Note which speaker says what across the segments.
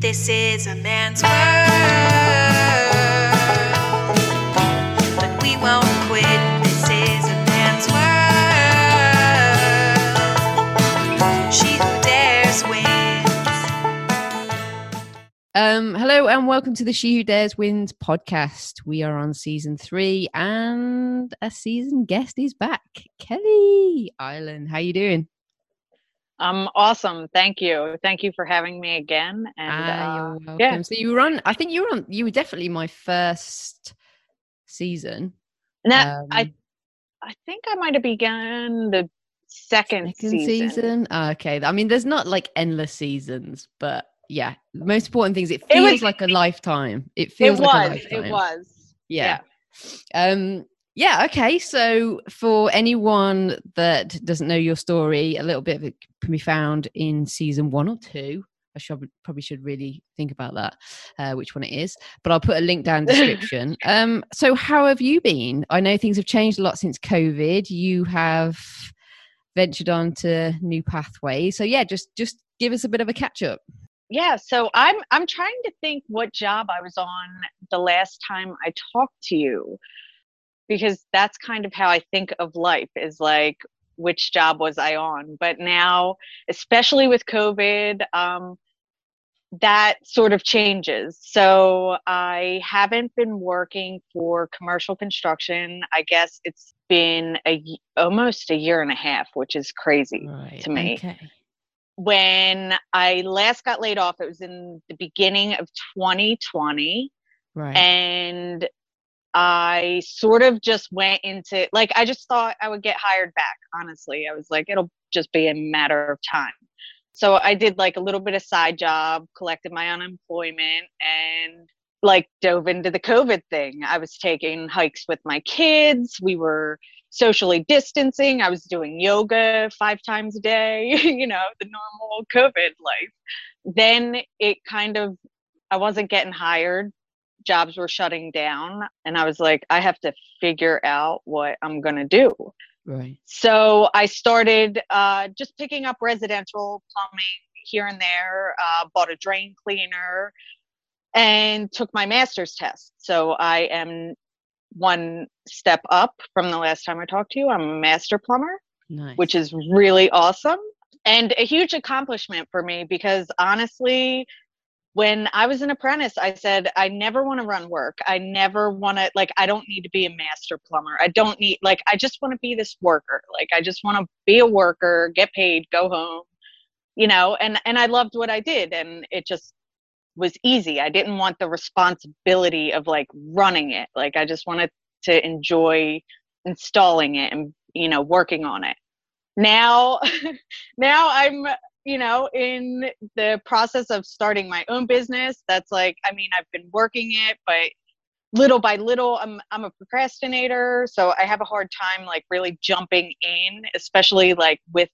Speaker 1: This is a man's world, but we won't quit. This is a man's world. She who dares wins.
Speaker 2: Um, hello and welcome to the She Who Dares Wins podcast. We are on season three, and a season guest is back, Kelly Ireland. How you doing?
Speaker 3: Um, awesome. Thank you. Thank you for having me again. And
Speaker 2: ah,
Speaker 3: uh,
Speaker 2: you're welcome.
Speaker 3: yeah.
Speaker 2: So you were on. I think you were on. You were definitely my first season.
Speaker 3: now I,
Speaker 2: Um,
Speaker 3: I think I might have begun the second,
Speaker 2: second season. Ah, okay. I mean, there's not like endless seasons, but yeah, the most important thing is it
Speaker 3: It
Speaker 2: feels
Speaker 3: was-
Speaker 2: like a lifetime. It
Speaker 3: It
Speaker 2: feels
Speaker 3: was.
Speaker 2: like a lifetime.
Speaker 3: It was.
Speaker 2: yeah. Um yeah, okay. So for anyone that doesn't know your story, a little bit of it can be found in season one or two. I should probably should really think about that, uh, which one it is. But I'll put a link down in the description. um, so how have you been? I know things have changed a lot since COVID. You have ventured on to new pathways. So yeah, just just give us a bit of a catch up.
Speaker 3: Yeah. So I'm I'm trying to think what job I was on the last time I talked to you, because that's kind of how I think of life is like which job was I on. But now, especially with COVID, um, that sort of changes. So I haven't been working for commercial construction. I guess it's been a almost a year and a half, which is crazy
Speaker 2: Right.
Speaker 3: to me.
Speaker 2: Okay.
Speaker 3: when I last got laid off, it was in the beginning of 2020.
Speaker 2: Right.
Speaker 3: And I sort of just went into like, I just thought I would get hired back. Honestly, I was like, it'll just be a matter of time. So I did like a little bit of side job, collected my unemployment, and like dove into the COVID thing. I was taking hikes with my kids. We were socially distancing. I was doing yoga five times a day, you know, the normal COVID life. Then it kind of, I wasn't getting hired. Jobs were shutting down. And I was like, I have to figure out what I'm going to do.
Speaker 2: right.
Speaker 3: So I started uh, just picking up residential plumbing here and there, uh, bought a drain cleaner, and took my master's test. So I am one step up from the last time I talked to you. I'm a master plumber,
Speaker 2: Nice.
Speaker 3: which is really awesome and a huge accomplishment for me because honestly, when I was an apprentice, I said, I never want to run work. I never want to, like, I don't need to be a master plumber. I don't need, like, I just want to be this worker. Like, I just want to be a worker, get paid, go home, you know, and, and I loved what I did. And it just was easy. I didn't want the responsibility of like running it. Like, I just wanted to enjoy installing it and, you know, working on it. Now, now I'm you know, in the process of starting my own business. That's like, I mean, I've been working it, but little by little, I'm I'm a procrastinator, so I have a hard time like really jumping in, especially like with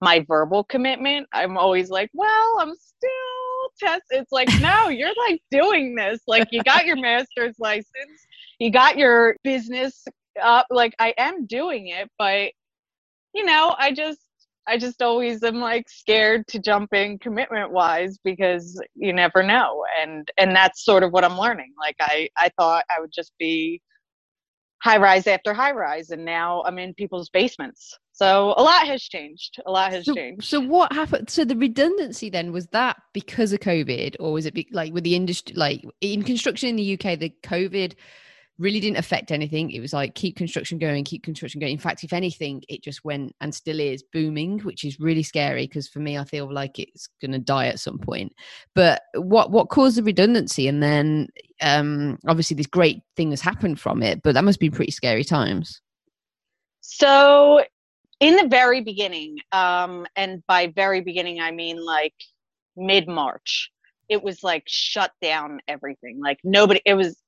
Speaker 3: my verbal commitment. I'm always like, well, I'm still test. It's like, no, you're like doing this. Like, you got your master's license, you got your business up. Like, I am doing it, but you know, I just I just always am like scared to jump in commitment wise because you never know. And and that's sort of what I'm learning. Like I I thought I would just be high rise after high rise and now I'm in people's basements. So a lot has changed. A lot has
Speaker 2: so,
Speaker 3: changed.
Speaker 2: so what happened? So the redundancy then was that because of COVID, or was it be, like with the industry, like in construction in the UK, the COVID really didn't affect anything. It was like keep construction going, keep construction going. In fact, if anything, it just went and still is booming, which is really scary because for me, I feel like it's going to die at some point. But what what caused the redundancy, and then um, obviously this great thing has happened from it, but that must be pretty scary times.
Speaker 3: So in the very beginning, um, and by very beginning I mean like mid March, it was like shut down everything. Like nobody it was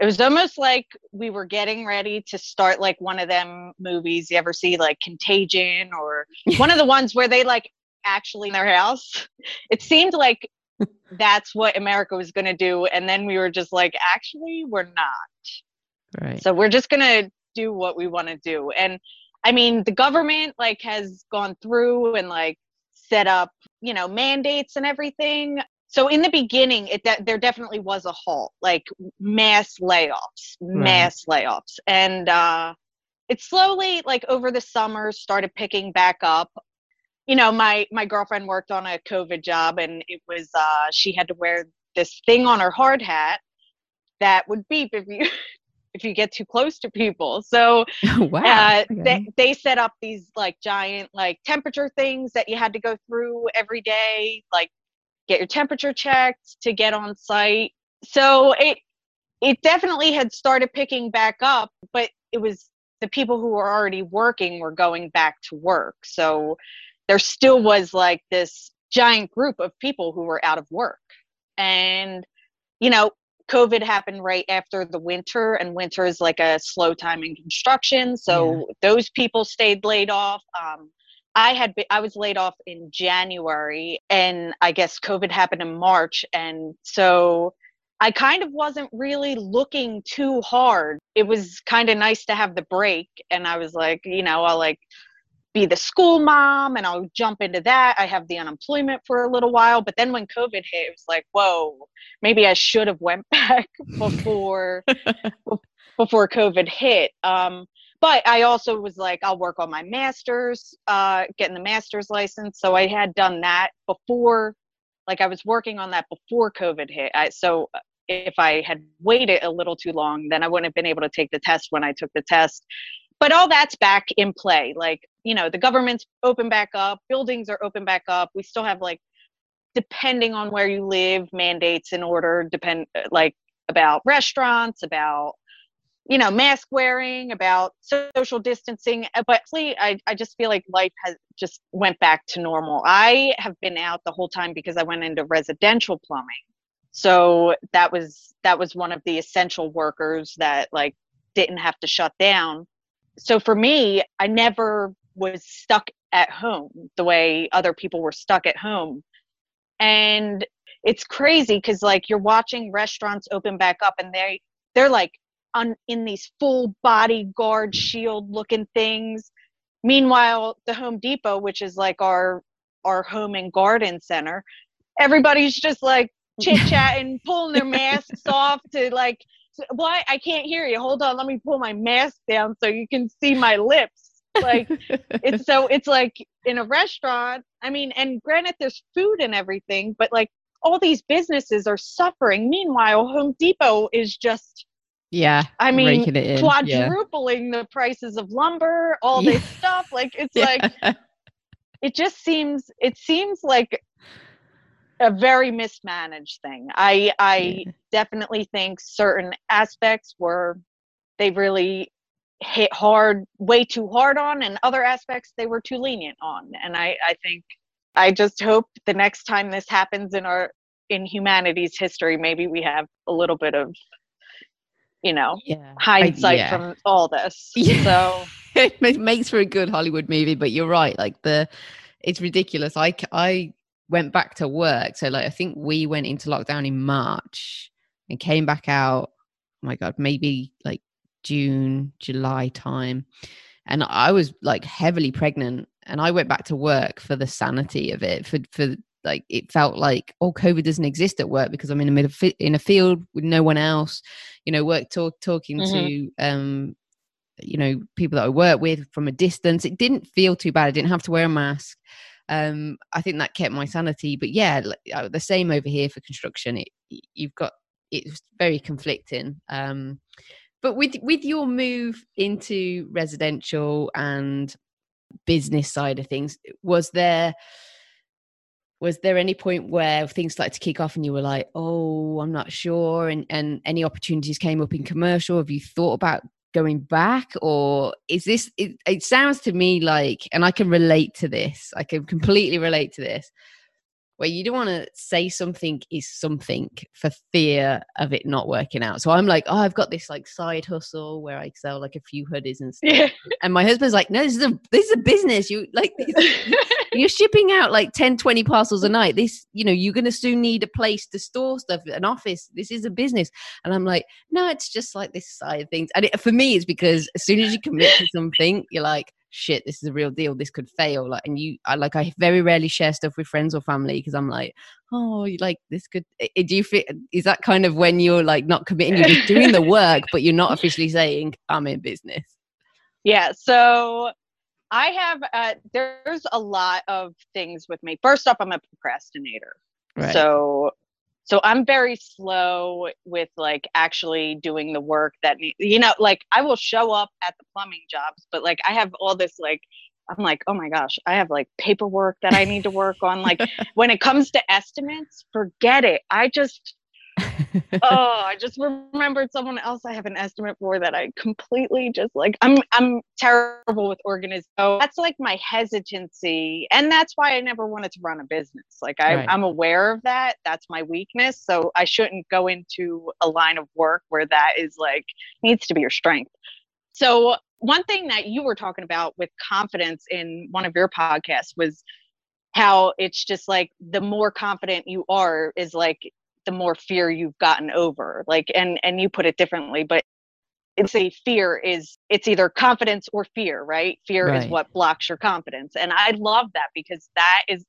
Speaker 3: it was almost like we were getting ready to start like one of them movies you ever see like Contagion or one of the ones where they like actually in their house. It seemed like that's what America was going to do and then we were just like actually we're not.
Speaker 2: Right.
Speaker 3: So we're just gonna do what we want to do. And I mean, the government like has gone through and like set up, you know, mandates and everything. So in the beginning it de- there definitely was a halt like mass layoffs mass layoffs and uh it slowly like over the summer started picking back up you know my my girlfriend worked on a covid job and it was uh she had to wear this thing on her hard hat that would beep if you if you get too close to people so
Speaker 2: wow.
Speaker 3: uh,
Speaker 2: okay.
Speaker 3: they, they set up these like giant like temperature things that you had to go through every day like get your temperature checked to get on site so it it definitely had started picking back up but it was the people who were already working were going back to work so there still was like this giant group of people who were out of work and you know COVID happened right after the winter, and winter is like a slow time in construction. So those people stayed laid off. Um, I had been, I was laid off in January, and I guess COVID happened in March, and so I kind of wasn't really looking too hard. It was kind of nice to have the break, and I was like, you know, I'll like be the school mom and I'll jump into that. I have the unemployment for a little while, but then when COVID hit, it was like, whoa, maybe I should have went back before before COVID hit. Um, but I also was like, I'll work on my master's, uh, getting the master's license. So I had done that before, like I was working on that before COVID hit. I, so if I had waited a little too long, then I wouldn't have been able to take the test when I took the test. But all that's back in play. Like, you know, the government's open back up, buildings are open back up. We still have like, depending on where you live, mandates in order, depend like about restaurants, about you know, mask wearing, about social distancing. uh, But please, I, I just feel like life has just went back to normal. I have been out the whole time because I went into residential plumbing. So that was that was one of the essential workers that like didn't have to shut down. So for me, I never was stuck at home the way other people were stuck at home. And it's crazy because like you're watching restaurants open back up and they they're like on in these full body guard shield looking things. Meanwhile the home depot which is like our our home and garden center everybody's just like chit chatting pulling their masks off to like why i can't hear you. Hold on let me pull my mask down so you can see my lips. Like it's so it's like in a restaurant i mean and granted there's food and everything but like all these businesses are suffering. Meanwhile home depot is just
Speaker 2: yeah.
Speaker 3: I mean,
Speaker 2: in, yeah.
Speaker 3: quadrupling the prices of lumber, all
Speaker 2: Yeah.
Speaker 3: this stuff. Like it's
Speaker 2: Yeah.
Speaker 3: like it just seems it seems like a very mismanaged thing. I I
Speaker 2: Yeah.
Speaker 3: definitely think certain aspects were they really hit hard way too hard on and other aspects they were too lenient on. And I I think I just hope the next time this happens in our in humanity's history maybe we have a little bit of you know
Speaker 2: yeah.
Speaker 3: hindsight
Speaker 2: yeah.
Speaker 3: from all this.
Speaker 2: Yeah.
Speaker 3: So
Speaker 2: it makes for a good Hollywood movie, but you're right. Like the, it's ridiculous. I, I went back to work, so like I think we went into lockdown in March and came back out. Oh my god, maybe like June, July time, and I was like heavily pregnant, and I went back to work for the sanity of it. For for like it felt like oh, COVID doesn't exist at work because I'm in a middle in a field with no one else. You know, work talk talking to um you know people that I work with from a distance. It didn't feel too bad. I didn't have to wear a mask. Um, I think that kept my sanity. But yeah, like, uh, the same over here for construction. It you've got it's very conflicting. Um, but with with your move into residential and business side of things, was there was there any point where things started to kick off and you were like, oh, I'm not sure, and and any opportunities came up in commercial? Have you thought about going back or is this it, it sounds to me like and i can relate to this i can completely relate to this where you don't want to say something is something for fear of it not working out so i'm like oh i've got this like side hustle where i sell like a few hoodies and stuff
Speaker 3: yeah.
Speaker 2: and my husband's like no this is a this is a business you like you're shipping out like 10 20 parcels a night this you know you're going to soon need a place to store stuff an office this is a business and i'm like no it's just like this side of things and it, for me it's because as soon as you commit to something you're like shit, this is a real deal. This could fail. Like, and you, I like, I very rarely share stuff with friends or family because I'm like, oh, you like this could. Do you feel? Is that kind of when you're like not committing? You're doing the work, but you're not officially saying I'm in business.
Speaker 3: Yeah. So I have, uh, there's a lot of things with me. First off, I'm a procrastinator.
Speaker 2: Right.
Speaker 3: So, so I'm very slow with like actually doing the work that need, you know, like I will show up at the plumbing jobs, but like I have all this like I'm like, oh my gosh, I have like paperwork that I need to work on. Like when it comes to estimates, forget it. I just oh, I just remembered someone else I have an estimate for that I completely just like I'm I'm terrible with organization. So that's like my hesitancy. And that's why I never wanted to run a business. Like I,
Speaker 2: Right.
Speaker 3: I'm aware of that. That's my weakness. So I shouldn't go into a line of work where that is like needs to be your strength. So one thing that you were talking about with confidence in one of your podcasts was how it's just like the more confident you are is like the more fear you've gotten over like and and you put it differently but it's a fear is it's either confidence or fear right? Fear is what blocks your confidence and i love that because that is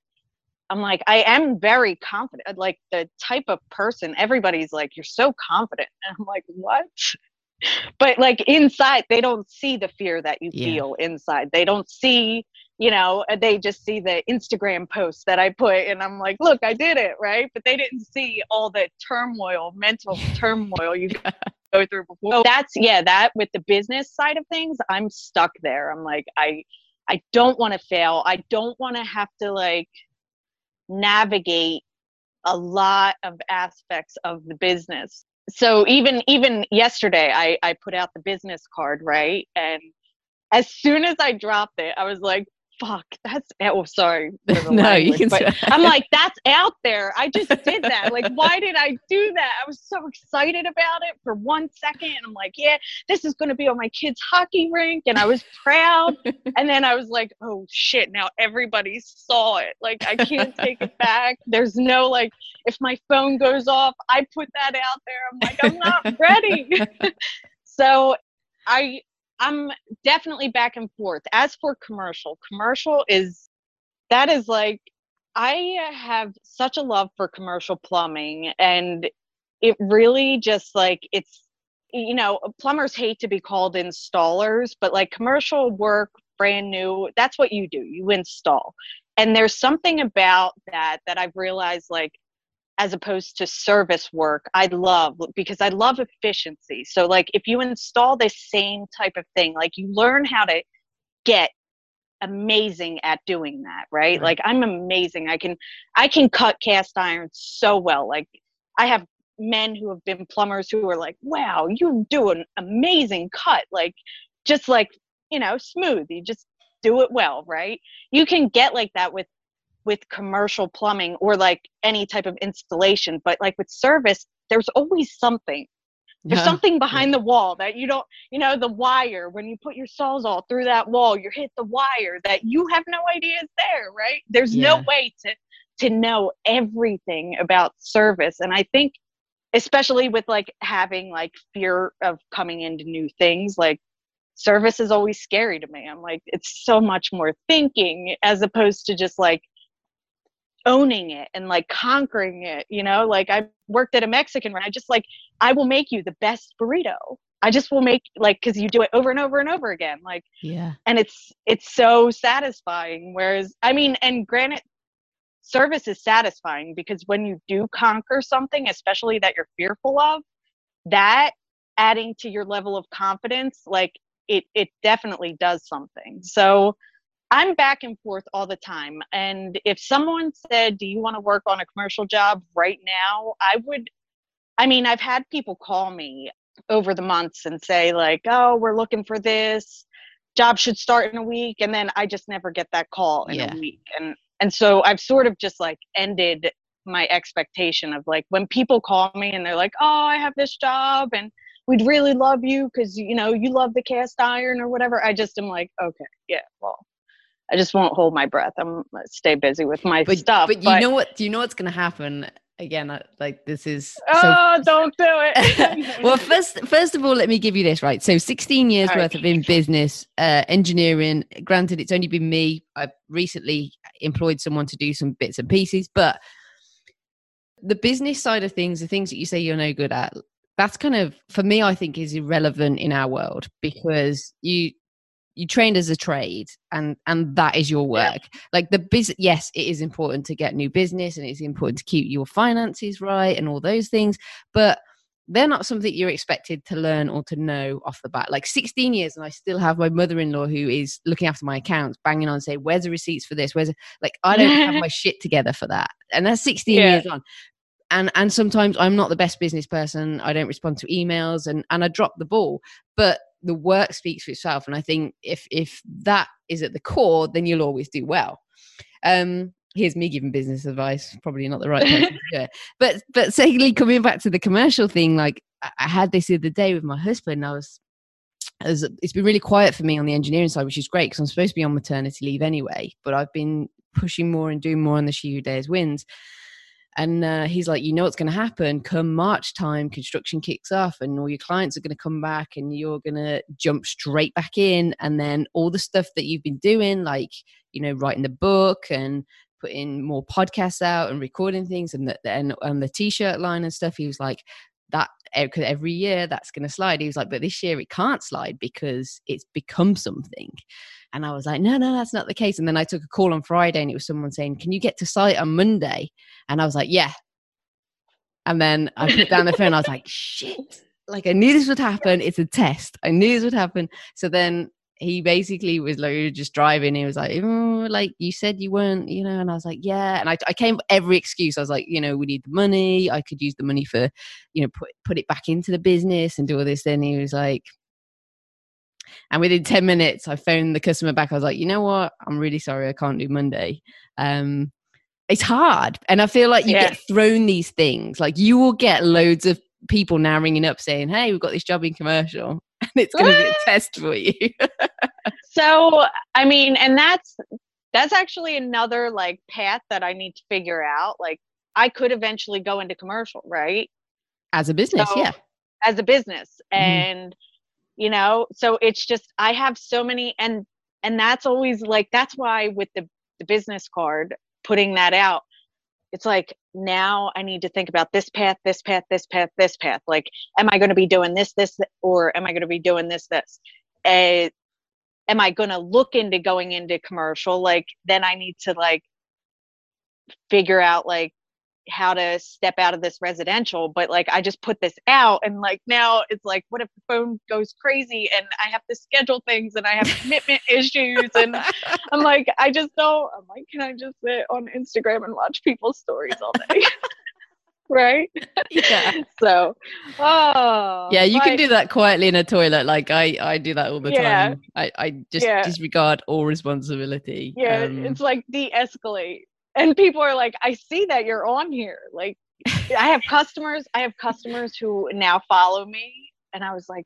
Speaker 3: i'm like i am very confident uh, like the type of person everybody's like you're so confident. And i'm like what? But like inside they don't see the fear that you
Speaker 2: Yeah.
Speaker 3: feel inside. They don't see you know they just see the instagram posts that i put and i'm like look i did it right? But they didn't see all the turmoil mental turmoil you go through before. So that's yeah that with the business side of things i'm stuck there. I'm like i i don't want to fail. I don't want to have to like navigate a lot of aspects of the business. So even even yesterday i i put out the business card right? And as soon as i dropped it i was like fuck that's eh, oh sorry
Speaker 2: no, you can.
Speaker 3: but
Speaker 2: say-
Speaker 3: i'm like that's out there. I just did that. Like why did i do that? I was so excited about it for one second and i'm like yeah this is going to be on my kids hockey rink and i was proud. And then i was like oh shit now everybody saw it. Like i can't take it back. There's no like if my phone goes off i put that out there. I'm like i'm not ready. So i i'm definitely back and forth. As for commercial commercial is that is like i have such a love for commercial plumbing and it really just like it's you know plumbers hate to be called installers but like commercial work brand new that's what you do you install. And there's something about that that i've realized like as opposed to service work i love because i love efficiency. So like if you install the same type of thing like you learn how to get amazing at doing that right?
Speaker 2: Right.
Speaker 3: like i'm amazing. I can i can cut cast iron so well. Like i have men who have been plumbers who are like wow you do an amazing cut. Like just like you know smooth. You just do it well right? You can get like that with with commercial plumbing or like any type of installation but like with service there's always something. There's
Speaker 2: Yeah.
Speaker 3: something behind the wall that you don't you know the wire when you put your sawzall through that wall you hit the wire that you have no idea is there right? There's no way to to know everything about service and i think especially with like having like fear of coming into new things like service is always scary to me. I'm like it's so much more thinking as opposed to just like owning it and like conquering it you know? Like i worked at a mexican restaurant i just like i will make you the best burrito. I just will make like because you do it over and over and over again like
Speaker 2: yeah.
Speaker 3: and it's it's so satisfying whereas i mean and granted service is satisfying because when you do conquer something especially that you're fearful of that adding to your level of confidence like it it definitely does something. So i'm back and forth all the time and if someone said do you want to work on a commercial job right now i would i mean i've had people call me over the months and say like oh we're looking for this job should start in a week and then i just never get that call in
Speaker 2: Yeah.
Speaker 3: a week and and so i've sort of just like ended my expectation of like when people call me and they're like oh i have this job and we'd really love you because you know you love the cast iron or whatever i just am like okay yeah well i just won't hold my breath i'm stay busy with my
Speaker 2: But
Speaker 3: stuff
Speaker 2: but you know what? Do you know what's going to happen? again, I, like this is so
Speaker 3: Oh, don't do it.
Speaker 2: well, first, first of all, let me give you this right. So, 16 years
Speaker 3: All right.
Speaker 2: worth of in business, uh, engineering. Granted, it's only been me. I've recently employed someone to do some bits and pieces, but the business side of things, the things that you say you're no good at, that's kind of for me. I think is irrelevant in our world because you you trained as a trade and and that is your
Speaker 3: Yeah.
Speaker 2: work. Like the business yes it is important to get new business and it's important to keep your finances right and all those things but they're not something you're expected to learn or to know off the bat. Like 16 years and i still have my mother-in-law who is looking after my accounts banging on saying where's the receipts for this? Where's the-" like i don't have my shit together for that. And that's 16
Speaker 3: Yeah.
Speaker 2: years on. And and sometimes i'm not the best business person. I don't respond to emails and and i drop the ball. But the work speaks for itself and i think if if that is at the core then you'll always do well. Um here's me giving business advice probably not the right person to do it. But but secondly coming back to the commercial thing like i I had this the other day with my husband i was as it's been really quiet for me on the engineering side which is great because i'm supposed to be on maternity leave anyway but i've been pushing more and doing more on the she who dares wins and uh, he's like, you know what's going to happen come March time, construction kicks off, and all your clients are going to come back, and you're going to jump straight back in. And then all the stuff that you've been doing, like, you know, writing the book and putting more podcasts out and recording things and the, and, the t shirt line and stuff, he was like, that every year that's going to slide. He was like, but this year it can't slide because it's become something. And I was like, no, no, that's not the case. And then I took a call on Friday and it was someone saying, can you get to site on Monday? And I was like, yeah. And then I put down the phone. I was like, shit. Like I knew this would happen. It's a test. I knew this would happen. So then he basically was like, we were just driving. He was like, "Mm, like you said you weren't, you know. And I was like, yeah. And I, I came every excuse. I was like, you know, we need the money. I could use the money for, you know, put put it back into the business and do all this. Then he was like, and within 10 minutes, I phoned the customer back. I was like, you know what? I'm really sorry. I can't do Monday. Um, it's hard. And I feel like you
Speaker 3: Yeah.
Speaker 2: get thrown these things. Like you will get loads of people now ringing up saying, hey, we've got this job in commercial. And it's going to be a test for you.
Speaker 3: so i mean and that's that's actually another like path that i need to figure out like i could eventually go into commercial right
Speaker 2: As a business,
Speaker 3: So,
Speaker 2: yeah.
Speaker 3: as a business
Speaker 2: Mhm.
Speaker 3: and you know? So it's just i have so many and and that's always like that's why with the the business card putting that out it's like now i need to think about this path this path this path this path. Like am i going to be doing this this or am i going to be doing this this? Uh, am i going to look into going into commercial? Like then i need to like figure out like how to step out of this residential but like i just put this out and like now it's like what if the phone goes crazy and i have to schedule things and i have commitment issues and i'm like i just don't i'm like can i just sit on instagram and watch people's stories all day right
Speaker 2: yeah.
Speaker 3: so oh
Speaker 2: Yeah, you can do that quietly in a toilet. Like I, I do that all the
Speaker 3: Yeah.
Speaker 2: time. I, I just
Speaker 3: Yeah.
Speaker 2: disregard all responsibility.
Speaker 3: yeah
Speaker 2: Um,
Speaker 3: it's like de-escalate and people are like i see that you're on here. Like i have customers i have customers who now follow me and i was like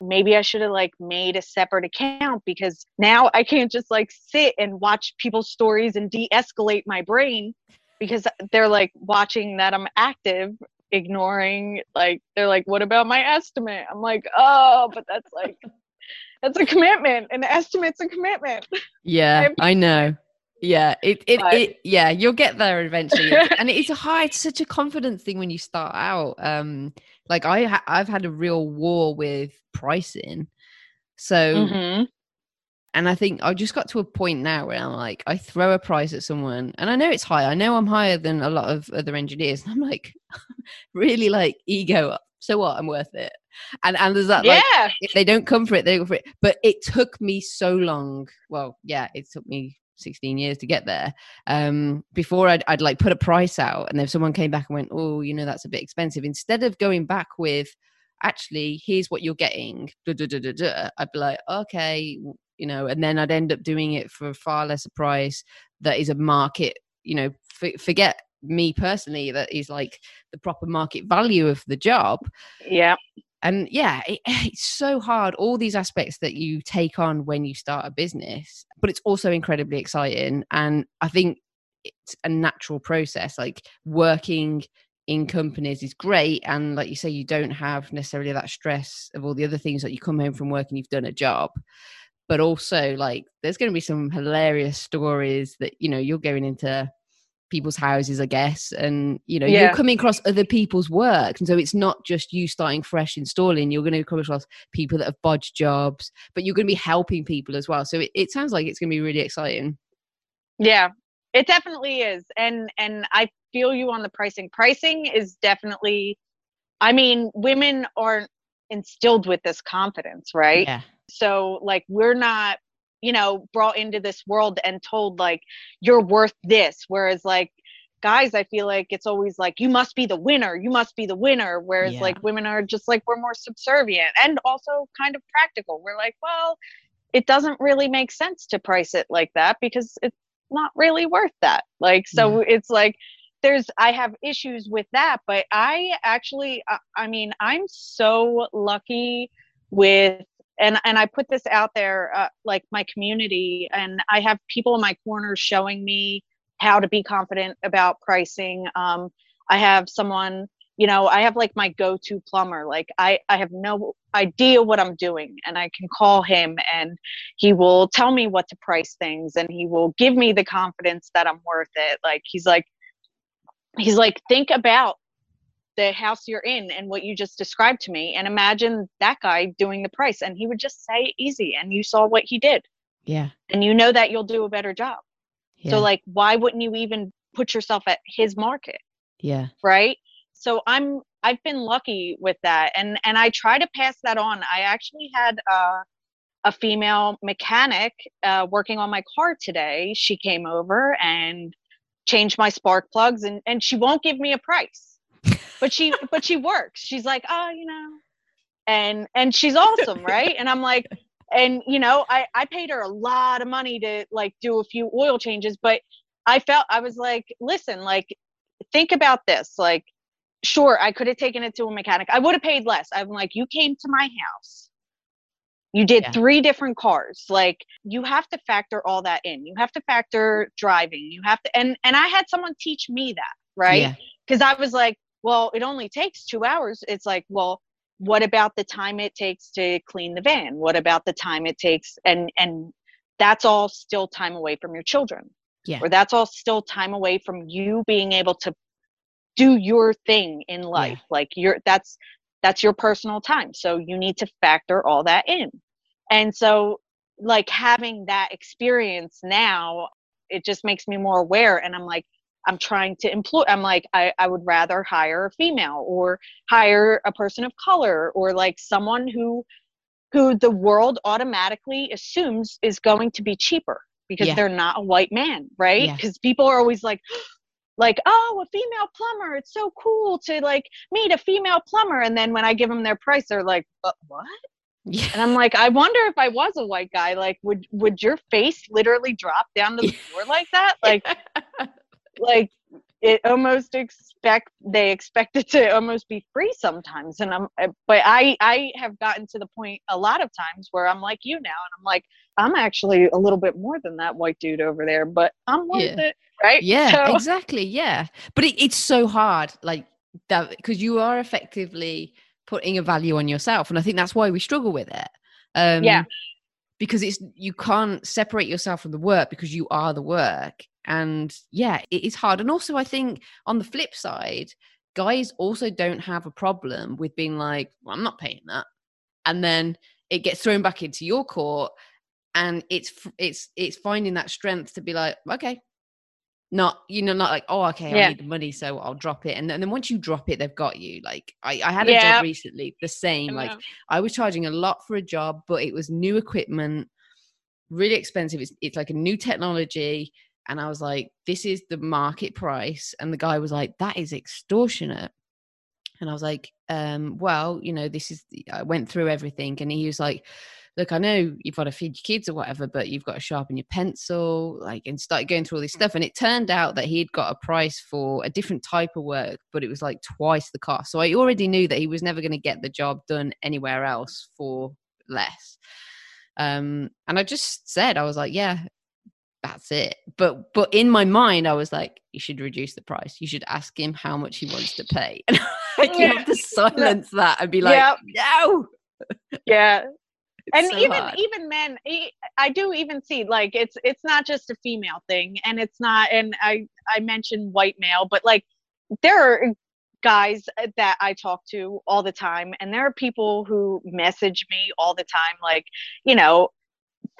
Speaker 3: maybe i should have like made a separate account because now i can't just like sit and watch people's stories and de-escalate my brain because they're like watching that i'm active ignoring like they're like what about my estimate? I'm like oh but that's like that's a commitment an estimate's a commitment.
Speaker 2: Yeah,
Speaker 3: have-
Speaker 2: I know. Yeah, it it,
Speaker 3: But-
Speaker 2: it yeah, you'll get there eventually. and it's a high, it's such a confidence thing when you start out. Um, like I ha- I've had a real war with pricing. So
Speaker 3: Mm-hmm.
Speaker 2: and I think I just got to a point now where I'm like, I throw a price at someone, and I know it's high. I know I'm higher than a lot of other engineers, and I'm like, really like ego. up. So what? I'm worth it. And and there's that like
Speaker 3: yeah
Speaker 2: if they don't come for it, they go for it. But it took me so long. Well, yeah, it took me 16 years to get there. Um, before I'd, I'd like put a price out, and then someone came back and went, "Oh, you know, that's a bit expensive." Instead of going back with, "Actually, here's what you're getting," duh, duh, duh, I'd be like, "Okay," you know, and then I'd end up doing it for a far lesser price. That is a market, you know. F- forget me personally. That is like the proper market value of the job
Speaker 3: yeah
Speaker 2: and yeah it, it's so hard all these aspects that you take on when you start a business but it's also incredibly exciting. And i think it's a natural process like working in companies is great and like you say you don't have necessarily that stress of all the other things that you come home from work and you've done a job. But also like there's going to be some hilarious stories that you know you're going into people's houses i guess and you know
Speaker 3: Yeah.
Speaker 2: you're coming across other people's work and so it's not just you starting fresh installing you're going to come across people that have bodged jobs but you're going to be helping people as well so it, it sounds like it's going to be really exciting
Speaker 3: Yeah, it definitely is. And and I feel you on the pricing. Pricing is definitely I mean, women aren't instilled with this confidence, right?
Speaker 2: yeah
Speaker 3: So like we're not, you know, brought into this world and told like you're worth this whereas like guys I feel like it's always like you must be the winner, you must be the winner whereas
Speaker 2: Yeah.
Speaker 3: like women are just like we're more subservient and also kind of practical. We're like, well, it doesn't really make sense to price it like that because it's not really worth that. Like so mm-hmm. it's like there's I have issues with that, but I actually I, I mean, I'm so lucky with and and I put this out there uh, like my community and I have people in my corner showing me how to be confident about pricing. Um I have someone you know i have like my go-to plumber like i i have no idea what i'm doing and i can call him and he will tell me what to price things and he will give me the confidence that i'm worth it like he's like he's like think about the house you're in and what you just described to me and imagine that guy doing the price and he would just say easy and you saw what he did.
Speaker 2: Yeah.
Speaker 3: And you know that you'll do a better job.
Speaker 2: Yeah.
Speaker 3: so like why wouldn't you even put yourself at his market?
Speaker 2: Yeah.
Speaker 3: Right? So i'm i've been lucky with that and and i try to pass that on. I actually had uh, a female mechanic uh, working on my car today. She came over and changed my spark plugs and and she won't give me a price but she but she works. She's like oh you know and and she's awesome right? And i'm like and you know i i paid her a lot of money to like do a few oil changes but i felt i was like listen like think about this like sure i could have taken it to a mechanic. I would have paid less. I'm like you came to my house. You did
Speaker 2: Yeah.
Speaker 3: three different cars. Like you have to factor all that in. You have to factor driving. You have to and and i had someone teach me that right?
Speaker 2: Yeah.
Speaker 3: Because I was like, well, it only takes two hours. It's like, well, what about the time it takes to clean the van? What about the time it takes and and that's all still time away from your children.
Speaker 2: Yeah.
Speaker 3: Or that's all still time away from you being able to do your thing in life. Like you're that's that's your personal time. So you need to factor all that in. And so like having that experience now, it just makes me more aware and I'm like I'm trying to employ I'm like I, I would rather hire a female or hire a person of color or like someone who who the world automatically assumes is going to be cheaper because
Speaker 2: Yeah.
Speaker 3: they're not a white man, right?
Speaker 2: Yeah.
Speaker 3: Because people are always like like oh a female plumber it's so cool to like meet a female plumber and then when i give them their price they're like "Uh, what
Speaker 2: yeah
Speaker 3: and i'm like i wonder if i was a white guy like would would your face literally drop down to the floor like that like like it almost expect they expect it to almost be free sometimes. And i'm but i i have gotten to the point a lot of times where i'm like you now and i'm like i'm actually a little bit more than that white dude over there but i'm worth
Speaker 2: Yeah.
Speaker 3: it right?
Speaker 2: Yeah
Speaker 3: So-
Speaker 2: exactly yeah. But it, it's so hard like that because you are effectively putting a value on yourself and i think that's why we struggle with it. Um
Speaker 3: Yeah.
Speaker 2: because it's you can't separate yourself from the work because you are the work and yeah it is hard and also i think on the flip side guys also don't have a problem with being like well, i'm not paying that and then it gets thrown back into your court and it's it's it's finding that strength to be like okay not you know not like oh okay i
Speaker 3: Yeah.
Speaker 2: need the money so i'll drop it and, then- and then once you drop it they've got you like i, I had a
Speaker 3: Yeah.
Speaker 2: job recently the same oh, like
Speaker 3: Yeah.
Speaker 2: I was charging a lot for a job, but it was new equipment, really expensive. It's, it's like a new technology. And I was like, this is the market price. And the guy was like, that is extortionate. And I was like, um, well, you know, this is, I went through everything. And he was like, look, I know you've got to feed your kids or whatever, but you've got to sharpen your pencil, like, and start going through all this stuff. And it turned out that he'd got a price for a different type of work, but it was like twice the cost. So I already knew that he was never going to get the job done anywhere else for less. Um, and I just said, I was like, yeah, that's it. But but in my mind, I was like, you should reduce the price. You should ask him how much he wants to pay. And like, you have to silence that and be like,
Speaker 3: Yep.
Speaker 2: no.
Speaker 3: yeah and
Speaker 2: so
Speaker 3: even
Speaker 2: hard.
Speaker 3: even men I do even see like it's it's not just a female thing and it's not and i i mentioned white male but like there are guys uh, that i talk to all the time and there are people who message me all the time like you know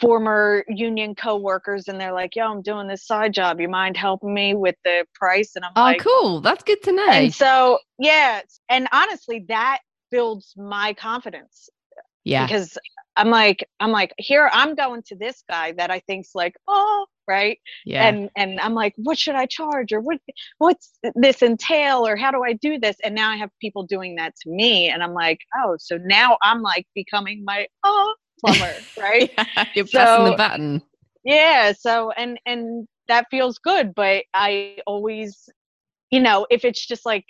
Speaker 3: former union co-workers and they're like yo i'm doing this side job you mind helping me with the price and i'm like,
Speaker 2: Oh,
Speaker 3: like
Speaker 2: cool. That's good to know.
Speaker 3: and so yeah and honestly that builds my confidence
Speaker 2: yeah.
Speaker 3: because I'm like, I'm like, here I'm going to this guy that I think's like, oh, right.
Speaker 2: Yeah.
Speaker 3: And and I'm like, what should I charge? Or what what's this entail? Or how do I do this? And now I have people doing that to me. And I'm like, oh, so now I'm like becoming my oh plumber, right?
Speaker 2: You're passing the
Speaker 3: So-
Speaker 2: baton.
Speaker 3: yeah. So and and that feels good. But I always, you know, if it's just like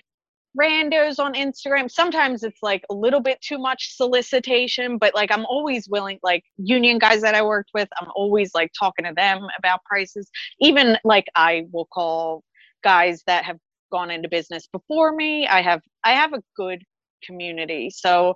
Speaker 3: randos on Instagram. Sometimes it's like a little bit too much solicitation, but like I'm always willing, like union guys that I worked with, I'm always like talking to them about prices. Even like I will call guys that have gone into business before me. I have I have a good community. So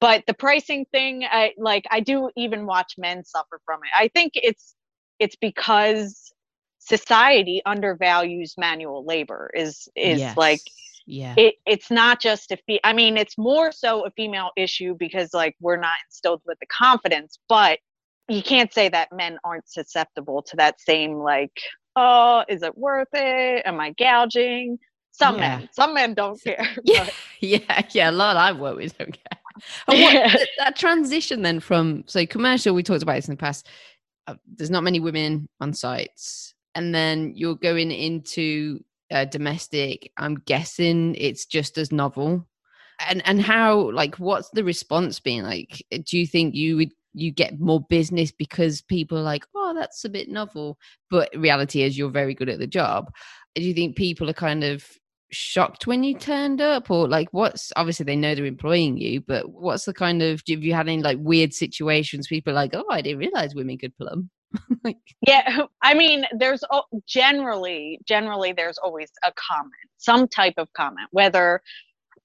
Speaker 3: but the pricing thing, I like I do even watch men suffer from it. I think it's it's because society undervalues manual labor is is like
Speaker 2: yeah.
Speaker 3: it it's not just a fee i mean it's more so a female issue because like we're not instilled with the confidence but you can't say that men aren't susceptible to that same like oh is it worth it am i gouging some
Speaker 2: Yeah.
Speaker 3: men some men don't care
Speaker 2: Yeah. yeah. Yeah. A lot I've worked with don't care. And what,
Speaker 3: Yeah.
Speaker 2: th- that transition then from so commercial, we talked about this in the past. Uh, there's not many women on sites, and then you're going into uh, domestic. I'm guessing it's just as novel. And and how like what's the response been like? Do you think you would you get more business because people are like, oh, that's a bit novel, but reality is you're very good at the job. Do you think people are kind of shocked when you turned up? Or like what's obviously they know they're employing you but what's the kind of have you had any like weird situations people like oh i didn't realize women could plumb. Like
Speaker 3: yeah i mean there's generally generally there's always a comment some type of comment whether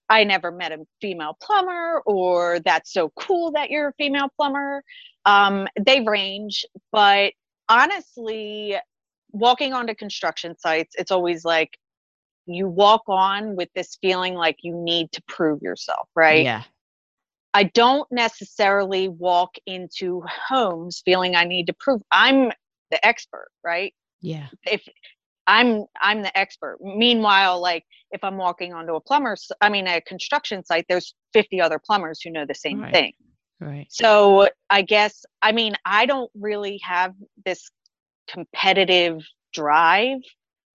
Speaker 3: i never met a female plumber or that's so cool that you're a female plumber. Um, they range but honestly walking onto construction sites it's always like you walk on with this feeling like you need to prove yourself right
Speaker 2: yeah
Speaker 3: I don't necessarily walk into homes feeling I need to prove I'm the expert, right?
Speaker 2: yeah
Speaker 3: If I'm I'm the expert. Meanwhile, like if I'm walking onto a plumber's, I mean a construction site, there's 50 other plumbers who know the same
Speaker 2: Right.
Speaker 3: thing.
Speaker 2: right
Speaker 3: So I guess I mean I don't really have this competitive drive.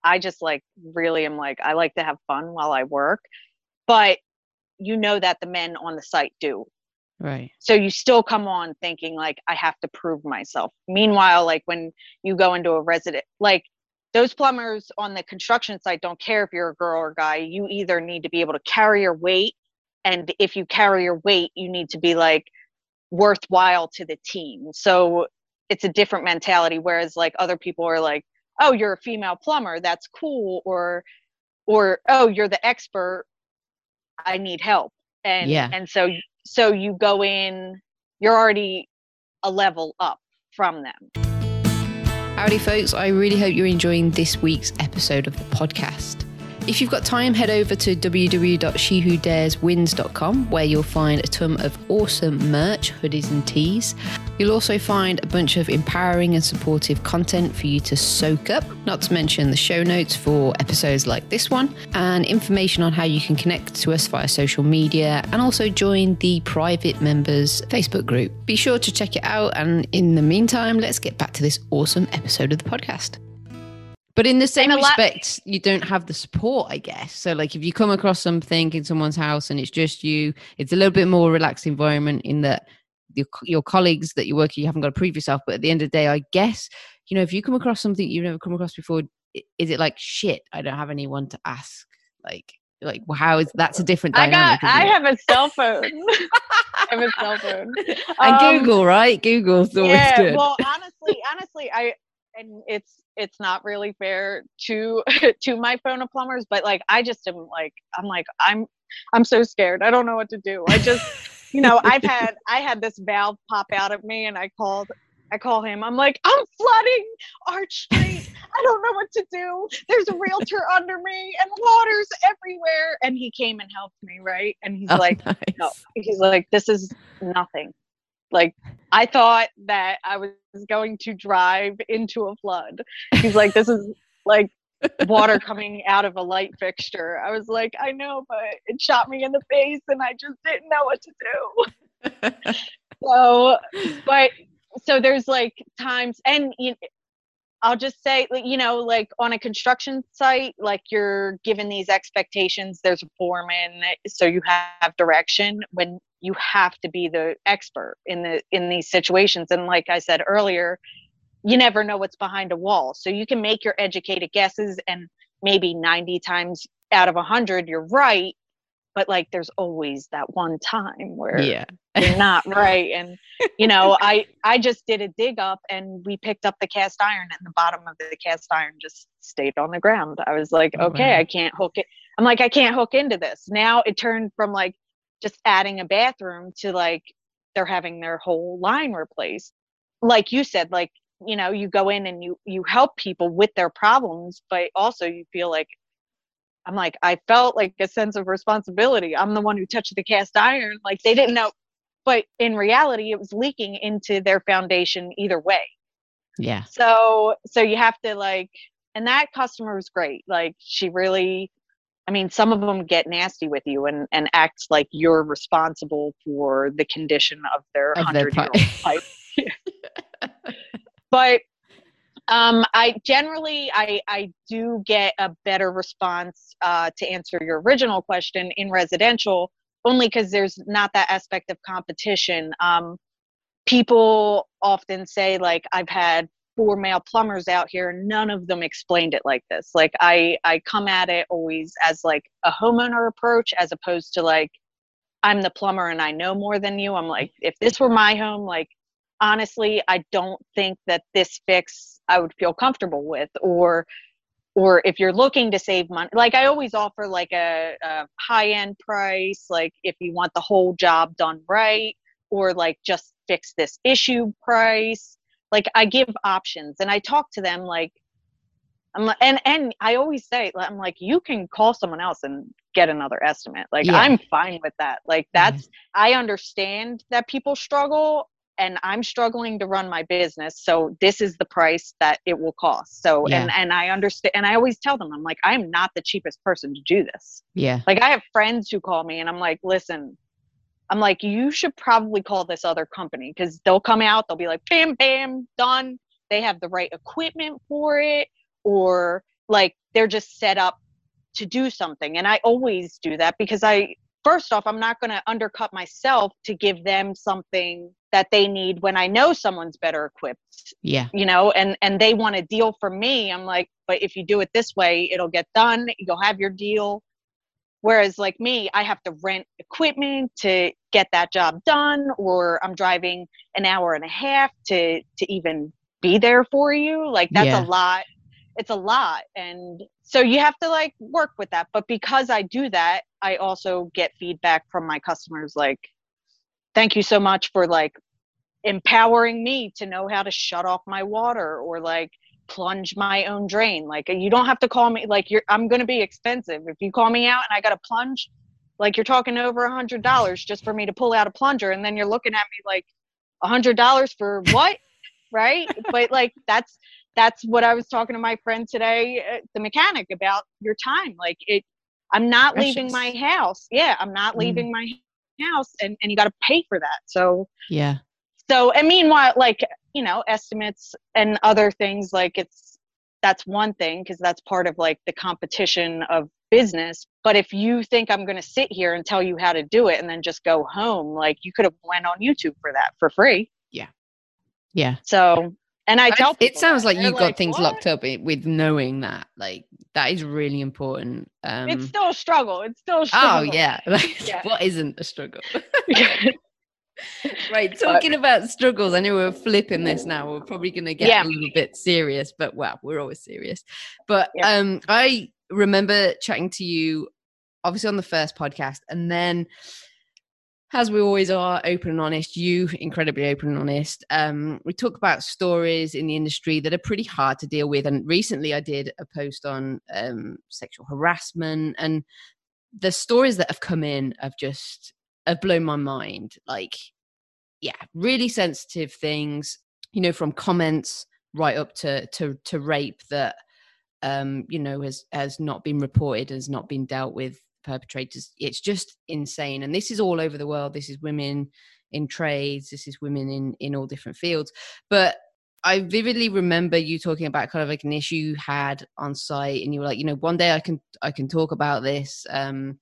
Speaker 3: I just like really am like I like to have fun while I work. But you know that the men on the site do.
Speaker 2: Right.
Speaker 3: So you still come on thinking like i have to prove myself. Meanwhile like when you go into a resident like those plumbers on the construction site don't care if you're a girl or guy. You either need to be able to carry your weight and if you carry your weight you need to be like worthwhile to the team. So it's a different mentality whereas like other people are like oh you're a female plumber that's cool or or oh you're the expert i need help and
Speaker 2: Yeah.
Speaker 3: and so so you go in you're already a level up from them
Speaker 2: Howdy, folks. I really hope you're enjoying this week's episode of the podcast. If you've got time, head over to www.shewhodareswins.com where you'll find a ton of awesome merch, hoodies, and tees. You'll also find a bunch of empowering and supportive content for you to soak up, not to mention the show notes for episodes like this one, and information on how you can connect to us via social media and also join the private members Facebook group. Be sure to check it out. And in the meantime, let's get back to this awesome episode of the podcast. But in the same
Speaker 3: lot-
Speaker 2: respect, you don't have the support, I guess. So, like, if you come across something in someone's house and it's just you, it's a little bit more relaxed environment in that your, your colleagues that you work with, you haven't got to prove yourself. But at the end of the day, I guess, you know, if you come across something you've never come across before, is it like, shit, I don't have anyone to ask? Like, like well, how is that's a different dynamic,
Speaker 3: i got i have a cell phone i have a cell phone
Speaker 2: and
Speaker 3: Um,
Speaker 2: Google, right? Google's always
Speaker 3: yeah
Speaker 2: good.
Speaker 3: well honestly honestly i and it's it's not really fair to to my phone of plumbers but like i just am like i'm like i'm i'm so scared i don't know what to do i just you know i've had i had this valve pop out of me and i called i call him. I'm like i'm flooding arch street. I don't know what to do. There's a realtor under me and water's everywhere. And he came and helped me right? And he's
Speaker 2: Oh,
Speaker 3: like
Speaker 2: nice.
Speaker 3: no he's like this is nothing. Like i thought that i was going to drive into a flood. He's like this is like water coming out of a light fixture i was like i know but it shot me in the face and i just didn't know what to do so but so there's like times and you I'll just say, you know, like on a construction site, like you're given these expectations. There's a foreman, so you have direction. When you have to be the expert in the in these situations, and like I said earlier, you never know what's behind a wall. So you can make your educated guesses, and maybe 90 times out of 100 you're right. But like, there's always that one time where
Speaker 2: yeah.
Speaker 3: you're not right and you know i i just did a dig up and we picked up the cast iron and the bottom of the cast iron just stayed on the ground i was like
Speaker 2: Oh,
Speaker 3: okay
Speaker 2: wow.
Speaker 3: i can't hook it i'm like i can't hook into this now it turned from like just adding a bathroom to like they're having their whole line replaced like you said like you know you go in and you you help people with their problems but also you feel like i'm like i felt like a sense of responsibility. I'm the one who touched the cast iron. Like they didn't know but in reality it was leaking into their foundation either way.
Speaker 2: Yeah.
Speaker 3: so so you have to like and that customer was great. Like she really i mean some of them get nasty with you and and act like you're responsible for the condition of their 100 year old pipe but um i generally i i do get a better response uh to answer your original question in residential only because there's not that aspect of competition. Um people often say like i've had four male plumbers out here none of them explained it like this. Like i i come at it always as like a homeowner approach as opposed to like i'm the plumber and i know more than you. I'm like if this were my home like honestly i don't think that this fix i would feel comfortable with or or if you're looking to save money like i always offer like a, a high end price like if you want the whole job done right or like just fix this issue price like i give options and i talk to them like i'm like, and and i always say i'm like you can call someone else and get another estimate like
Speaker 2: Yeah.
Speaker 3: i'm fine with that like
Speaker 2: Yeah.
Speaker 3: that's i understand that people struggle and i'm struggling to run my business so this is the price that it will cost so
Speaker 2: Yeah.
Speaker 3: and and i understand and i always tell them i'm like i'm not the cheapest person to do this
Speaker 2: Yeah.
Speaker 3: like I have friends who call me and I'm like, listen, I'm like, you should probably call this other company because they'll come out, they'll be like, bam, bam, done. They have the right equipment for it, or like they're just set up to do something. And I always do that because I, first off, I'm not going to undercut myself to give them something that they need when I know someone's better equipped
Speaker 2: Yeah.
Speaker 3: you know and and they want a deal from me i'm like but if you do it this way it'll get done you'll have your deal whereas like me i have to rent equipment to get that job done or i'm driving an hour and a half to to even be there for you like that's
Speaker 2: Yeah.
Speaker 3: a lot it's a lot and so you have to like work with that but because i do that i also get feedback from my customers like thank you so much for like empowering me to know how to shut off my water or like plunge my own drain. Like you don't have to call me like you're i'm going to be expensive. If you call me out and i got to plunge like you're talking over a hundred dollars just for me to pull out a plunger and then you're looking at me like a hundred dollars for what? Right? But like that's that's what i was talking to my friend today uh, the mechanic about your time. Like it i'm not leaving my house. Yeah i'm not
Speaker 2: Mm.
Speaker 3: leaving my house and, and you got to pay for that so
Speaker 2: Yeah.
Speaker 3: so and meanwhile like you know estimates and other things like it's that's one thing because that's part of like the competition of business but if you think i'm going to sit here and tell you how to do it and then just go home like you could have went on youtube for that for free
Speaker 2: Yeah.
Speaker 3: Yeah so and i tell
Speaker 2: it sounds like you've got things
Speaker 3: "What?"
Speaker 2: locked up with knowing that. Like that is really important. Um,
Speaker 3: it's still a struggle it's still a
Speaker 2: oh
Speaker 3: struggle
Speaker 2: yeah. Like,
Speaker 3: Yeah.
Speaker 2: What isn't a struggle? Right, talking about struggles. I know we're flipping this now. We're probably going to get
Speaker 3: Yeah.
Speaker 2: a little bit serious, but well, we're always serious. But
Speaker 3: Yeah.
Speaker 2: um, I remember chatting to you, obviously on the first podcast, and then, as we always are, open and honest. You incredibly open and honest. Um, we talk about stories in the industry that are pretty hard to deal with. And recently, I did a post on um, sexual harassment, and the stories that have come in have just have blown my mind. Like yeah, really sensitive things, you know, from comments right up to to to rape that um, you know, has has not been reported, has not been dealt with perpetrators. It's just insane. And this is all over the world. This is women in trades, this is women in in all different fields. But I vividly remember you talking about kind of like an issue you had on site and you were like, you know, one day I can I can talk about this. Um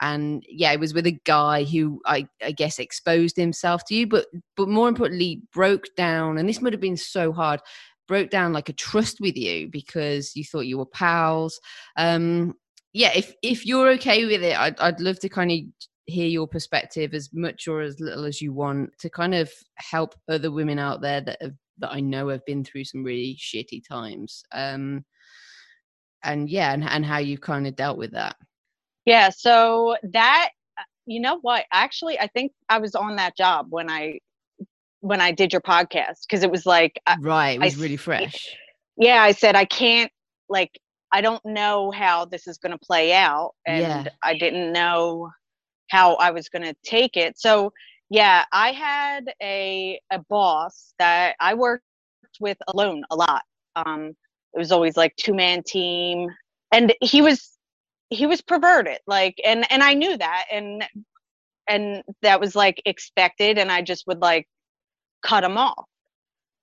Speaker 2: and yeah it was with a guy who I, I guess exposed himself to you but but more importantly broke down and this would have been so hard broke down like a trust with you because you thought you were pals um yeah if if you're okay with it i'd, I'd love to kind of hear your perspective as much or as little as you want to kind of help other women out there that have that i know have been through some really shitty times um and yeah and, and how you kind of dealt with that
Speaker 3: Yeah, so that uh, you know what? Actually, I think I was on that job when I when I did your podcast because it was like
Speaker 2: right it
Speaker 3: I
Speaker 2: was really fresh
Speaker 3: yeah, I said I can't like I don't know how this is going to play out and
Speaker 2: Yeah.
Speaker 3: I didn't know how I was going to take it. So, yeah, I had a a boss that I worked with alone a lot. Um it was always like two man team and he was he was perverted like and and I knew that and and that was like expected and I just would like cut him off.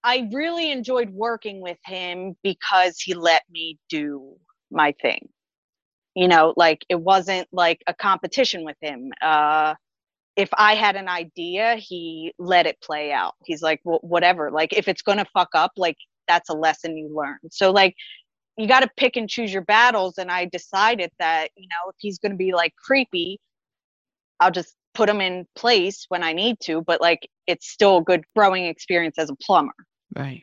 Speaker 3: I really enjoyed working with him because he let me do my thing. You know, like it wasn't like a competition with him. Uh if I had an idea, he let it play out. He's like, well, whatever. Like if it's gonna fuck up, like that's a lesson you learn. So like you got to pick and choose your battles. And I decided that you know if he's gonna be like creepy, I'll just put him in place when I need to. But like it's still a good growing experience as a plumber
Speaker 2: right.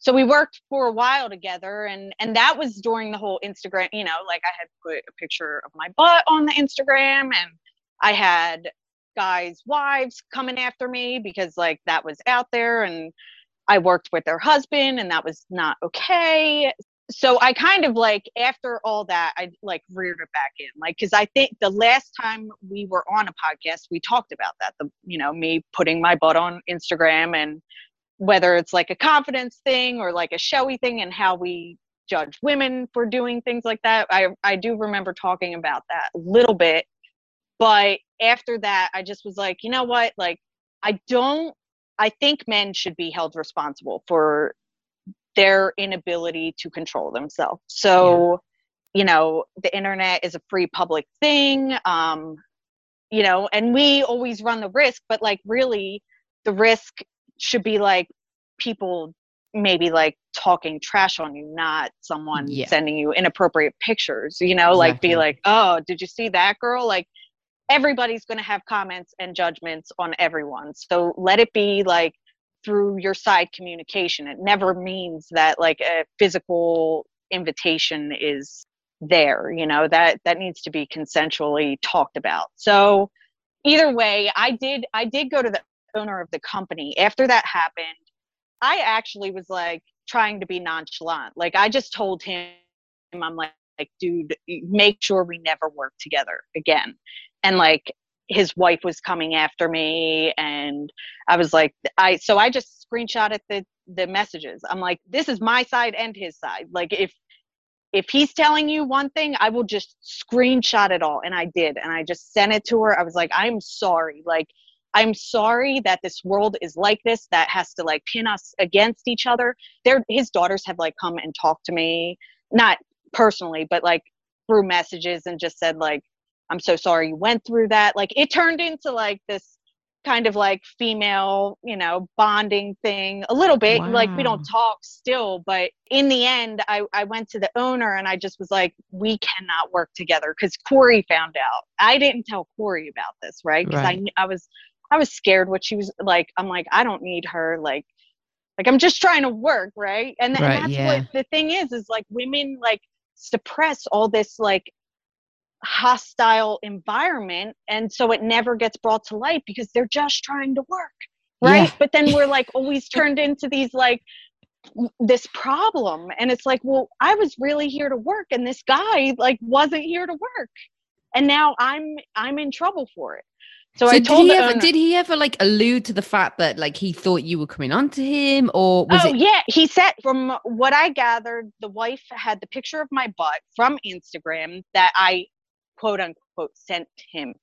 Speaker 3: So we worked for a while together and and that was during the whole instagram you know like i had put a picture of my butt on the instagram and i had guys wives coming after me because like that was out there and i worked with their husband and that was not okay. So i kind of like after all that i like reared it back in like because i think the last time we were on a podcast we talked about that the you know me putting my butt on instagram and whether it's like a confidence thing or like a showy thing and how we judge women for doing things like that. I I do remember talking about that a little bit. But after that I just was like, you know what? Like I don't I think men should be held responsible for their inability to control themselves. So, you know, the internet is a free public thing. Um, you know, and we always run the risk, but like really the risk should be like people maybe like talking trash on you, not someone
Speaker 2: Yeah.
Speaker 3: sending you inappropriate pictures, you know, like be like, oh, did you see that girl? Like everybody's going to have comments and judgments on everyone. So let it be like through your side communication. It never means that like a physical invitation is there, you know, that that needs to be consensually talked about. So either way, I did I did go to the owner of the company after that happened. I actually was like trying to be nonchalant. Like I just told him I'm like like dude, make sure we never work together again. And like his wife was coming after me and I was like I so I just screenshotted the the messages. I'm like this is my side and his side. Like if if he's telling you one thing, I will just screenshot it all. And I did. And I just sent it to her. I was like, I'm sorry. Like, I'm sorry that this world is like this, that has to like pin us against each other. There, his daughters have like come and talked to me, not personally, but like through messages and just said, like, I'm so sorry you went through that. Like, it turned into like this kind of like female, you know, bonding thing a little bit. Like we don't talk still, but in the end, I, I went to the owner and I just was like, we cannot work together because Corey found out. I didn't tell Corey about this, right? Because I
Speaker 2: Right.
Speaker 3: kn- I was I was scared what she was like. I'm like, I don't need her. Like, like I'm just trying to work, right? And, and
Speaker 2: Right,
Speaker 3: that's
Speaker 2: yeah.
Speaker 3: what the thing is, is like women like suppress all this like hostile environment, and so it never gets brought to light because they're just trying to work, right?
Speaker 2: Yeah.
Speaker 3: But then we're like always turned into these like this problem and it's like well i was really here to work and this guy like wasn't here to work and now i'm i'm in trouble for it so, i
Speaker 2: did he ever
Speaker 3: owner,
Speaker 2: did he ever like allude to the fact that like he thought you were coming on to him or was
Speaker 3: oh
Speaker 2: it
Speaker 3: yeah. He said from what i gathered the wife had the picture of my butt from instagram that i quote unquote sent him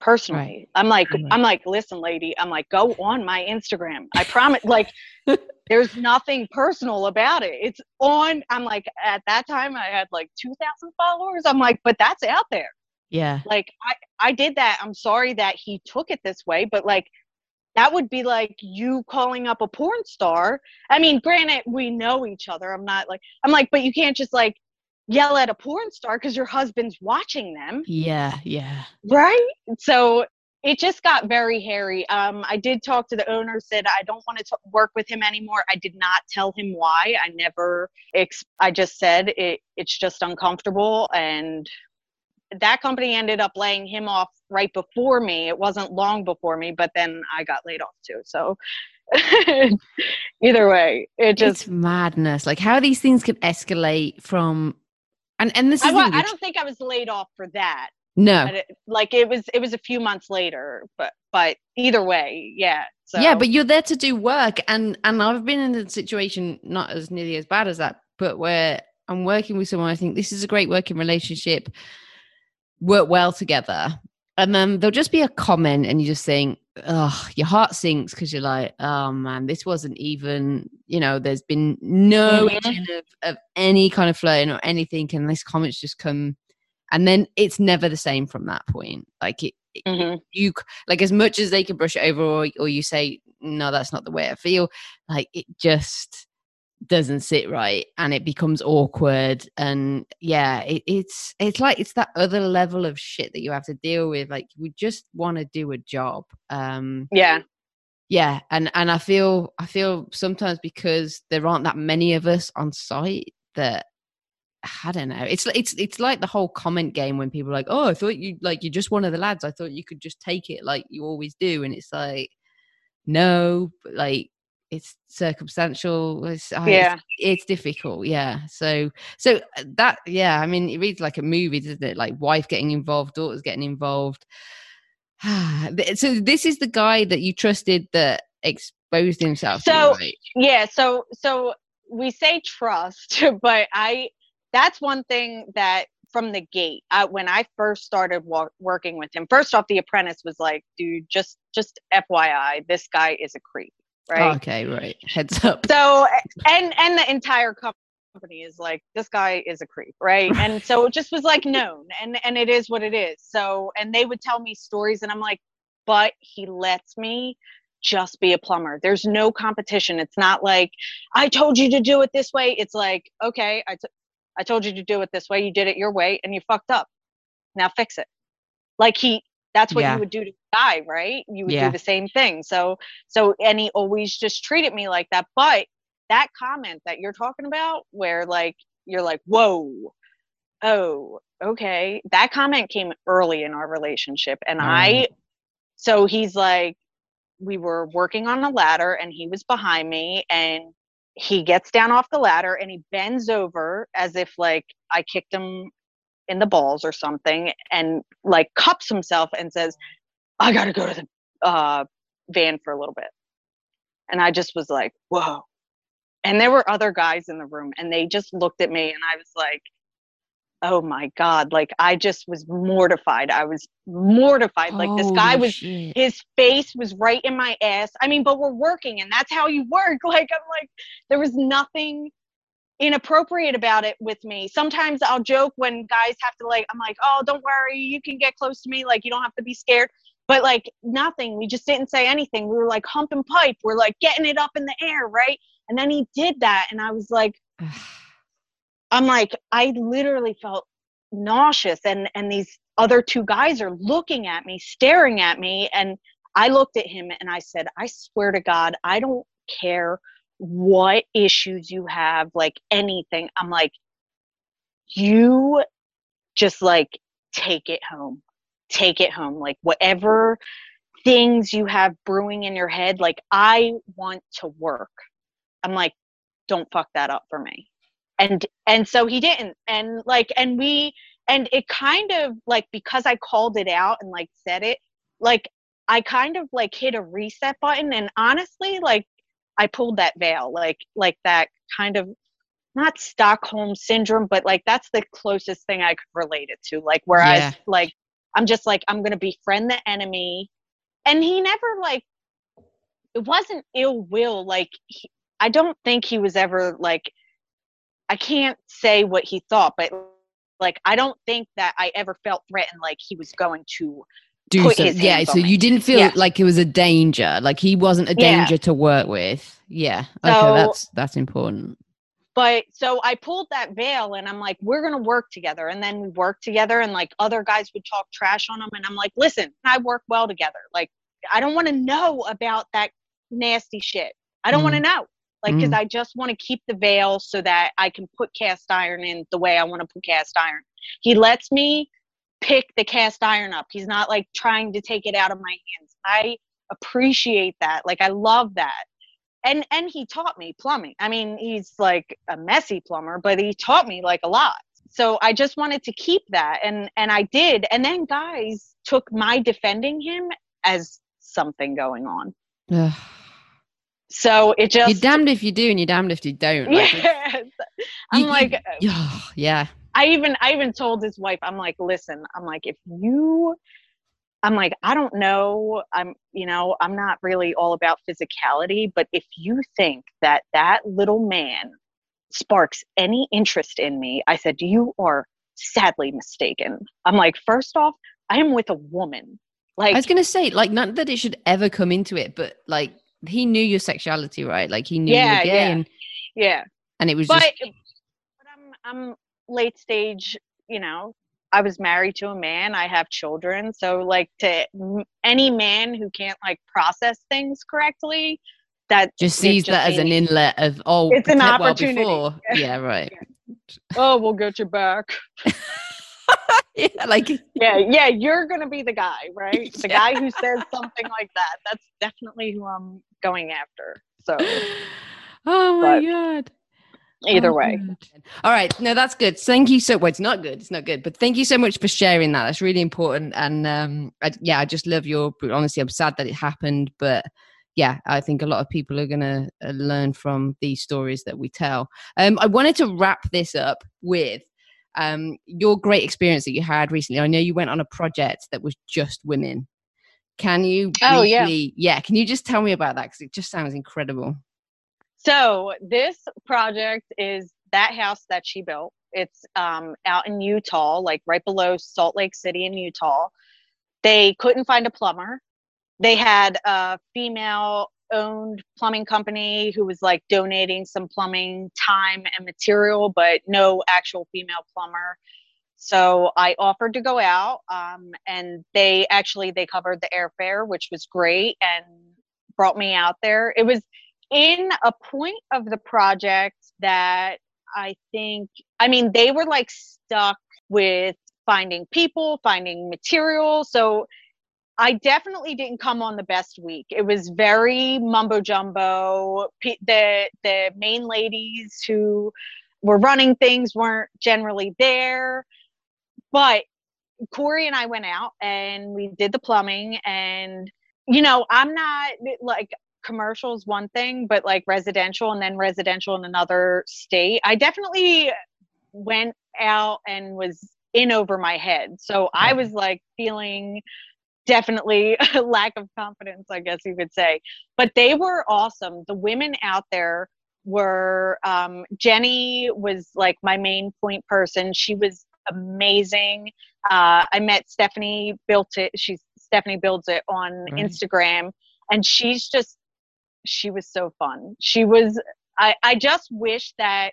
Speaker 3: personally. I'm like
Speaker 2: Right.
Speaker 3: i'm like listen lady i'm like go on my instagram. I promise like there's nothing personal about it. It's on i'm like at that time i had like 2000 followers. I'm like but that's out there
Speaker 2: yeah.
Speaker 3: Like i i did that i'm sorry that he took it this way but like that would be like you calling up a porn star. I mean granted we know each other i'm not like i'm like but you can't just like yell at a porn star because your husband's watching them.
Speaker 2: Yeah yeah.
Speaker 3: Right? So it just got very hairy. Um i did talk to the owner said i don't want to work with him anymore. I did not tell him why. I never ex- i just said it it's just uncomfortable and that company ended up laying him off right before me. It wasn't long before me but then i got laid off too. So either way it just
Speaker 2: it's madness. Like how these things can escalate from and and this
Speaker 3: I,
Speaker 2: the
Speaker 3: I don't think i was laid off for that.
Speaker 2: No.
Speaker 3: It, like it was it was a few months later but but either way yeah so
Speaker 2: yeah but you're there to do work and and i've been in a situation not as nearly as bad as that but where i'm working with someone i think this is a great working relationship work well together and then there'll just be a comment and you just think oh your heart sinks because you're like oh man this wasn't even you know there's been no
Speaker 3: Mhm.
Speaker 2: of, of any kind of flirting or anything and this comment's just come and then it's never the same from that point like it,
Speaker 3: Mhm.
Speaker 2: you like as much as they can brush it over or, or you say no that's not the way i feel like it just doesn't sit right and it becomes awkward and yeah it, it's it's like it's that other level of shit that you have to deal with like we just want to do a job um
Speaker 3: yeah.
Speaker 2: yeah and and i feel i feel sometimes because there aren't that many of us on site that i don't know it's it's it's like the whole comment game when people are like oh i thought you like you're just one of the lads i thought you could just take it like you always do and it's like no but like it's circumstantial it's, I-
Speaker 3: Yeah.
Speaker 2: it's, it's difficult yeah so so uh, that yeah i mean it reads like a movie doesn't it like wife getting involved daughters getting involved so this is the guy that you trusted that exposed himself to
Speaker 3: So-
Speaker 2: right?
Speaker 3: yeah so so we say trust but i that's one thing that from the gate I, when i first started wa- working with him first off the apprentice was like dude just just fyi this guy is a creep right?
Speaker 2: Okay right. Heads up.
Speaker 3: So and and the entire company is like this guy is a creep right? And so it just was like known and and it is what it is. So and they would tell me stories and i'm like but he lets me just be a plumber. There's no competition. It's not like i told you to do it this way it's like okay I t- I told you to do it this way. You did it your way and you fucked up. Now fix it. Like he that's what
Speaker 2: Yeah.
Speaker 3: you would do to a guy right? You would
Speaker 2: Yeah.
Speaker 3: do the same thing. So so and he always just treated me like that. But that comment that you're talking about where like you're like whoa. Oh okay. That comment came early in our relationship. And i so he's like we were working on a ladder and he was behind me and he gets down off the ladder and he bends over as if like i kicked him in the balls or something and like cups himself and says i gotta go to the uh, van for a little bit. And i just was like whoa. And there were other guys in the room and they just looked at me and i was like oh my god. Like i just was mortified. I was mortified. Like this guy was
Speaker 2: shit.
Speaker 3: his face was right in my ass. I mean but we're working and that's how you work. Like i'm like there was nothing inappropriate about it with me. Sometimes i'll joke when guys have to like i'm like oh don't worry you can get close to me like you don't have to be scared. But like nothing. We just didn't say anything. We were like humping pipe we're like getting it up in the air right? And then he did that and i was like I'm like, I literally felt nauseous and and these other two guys are looking at me, staring at me, and I looked at him and I said, I swear to God, I don't care what issues you have, like anything. I'm like, you just like take it home. Take it home. Like whatever things you have brewing in your head, like I want to work. I'm like, don't fuck that up for me. And and so he didn't. And like and we and it kind of like because I called it out and like said it, like I kind of like hit a reset button and honestly like I pulled that veil like like that kind of not Stockholm syndrome but like that's the closest thing I could relate it to like whereas
Speaker 2: Yeah.
Speaker 3: like I'm just like I'm to befriend the enemy and he never like it wasn't ill will like he, I don't think he was ever like I can't say what he thought but like I don't think that I ever felt threatened like he was going to
Speaker 2: Do yeah, so you didn't feel
Speaker 3: Yeah.
Speaker 2: like it was a danger, like he wasn't a
Speaker 3: Yeah.
Speaker 2: danger to work with. Yeah, okay,
Speaker 3: So-
Speaker 2: that's that's important.
Speaker 3: but so I pulled that veil and I'm like, we're gonna work together. And then we worked together and like other guys would talk trash on him. And I'm like, listen, I work well together. Like, I don't wanna know about that nasty shit. I don't wanna know. Like, because
Speaker 2: Mm.
Speaker 3: I just wanna keep the veil so that I can put cast iron in the way I wanna put cast iron. He lets me pick the cast iron up. He's not like trying to take it out of my hands. I appreciate that. Like, I love that and and he taught me plumbing i mean he's like a messy plumber but he taught me like a lot so i just wanted to keep that and and i did and then guys took my defending him as something going on
Speaker 2: Ugh.
Speaker 3: so it just
Speaker 2: you're damned if you do and you're damned if you don't. Like,
Speaker 3: yes i'm
Speaker 2: you- you-
Speaker 3: like
Speaker 2: yeah, yeah.
Speaker 3: I even I even told his wife, I'm like, listen, I'm like, if you I'm like, I don't know. I'm, you know, I'm not really all about physicality, but if you think that that little man sparks any interest in me, I said, you are sadly mistaken. I'm like, first off, I am with a woman. Like,
Speaker 2: I was gonna say, like, not that it should ever come into it, but like he knew your sexuality, right? Like he knew you
Speaker 3: Yeah,
Speaker 2: were gay,
Speaker 3: yeah.
Speaker 2: and,
Speaker 3: yeah.
Speaker 2: and it was
Speaker 3: but,
Speaker 2: just
Speaker 3: but I'm I'm late stage, you know. I was married to a man. I have children, so like to any man who can't like process things correctly, that
Speaker 2: just sees
Speaker 3: just
Speaker 2: that as an inlet of oh,
Speaker 3: It's an
Speaker 2: protect well
Speaker 3: opportunity.
Speaker 2: before. Yeah, right.
Speaker 3: Oh, we'll get you back.
Speaker 2: yeah, like
Speaker 3: Yeah, yeah, you're gonna be the guy, right? The
Speaker 2: Yeah.
Speaker 3: guy who says something like that. That's definitely who I'm going after. So
Speaker 2: oh my
Speaker 3: But
Speaker 2: god.
Speaker 3: Either
Speaker 2: Oh,
Speaker 3: way,
Speaker 2: good. All right. No, that's good. Thank you so well, it's not good. It's not good. But thank you so much for sharing that. That's really important. And um I, yeah, I just love your honestly, I'm sad that it happened, but yeah, I think a lot of people are going to uh, learn from these stories that we tell. Um I wanted to wrap this up with um your great experience that you had recently. I know you went on a project that was just women. Can you
Speaker 3: Oh, yeah.
Speaker 2: yeah, can you just tell me about that cuz it just sounds incredible.
Speaker 3: So this project is that house that she built. It's um, out in Utah, like right below Salt Lake City in Utah. They couldn't find a plumber. They had a female owned plumbing company who was like donating some plumbing time and material, but no actual female plumber. So I offered to go out, um, and they actually they covered the airfare, which was great, and brought me out there. It was in a point of the project that I think, I mean, they were like stuck with finding people, finding material. So I definitely didn't come on the best week. It was very mumbo jumbo. The the main ladies who were running things weren't generally there, but Corey and I went out and we did the plumbing and you know, I'm not like commercials one thing, but like residential and then residential in another state. I definitely went out and was in over my head. So I was like feeling definitely a lack of confidence, I guess you could say. But they were awesome. The women out there were um, Jenny was like my main point person. She was amazing. Uh, I met Stephanie built it. She's Stephanie builds it on
Speaker 2: Right.
Speaker 3: Instagram, and she's just she was so fun. She was. I I just wish that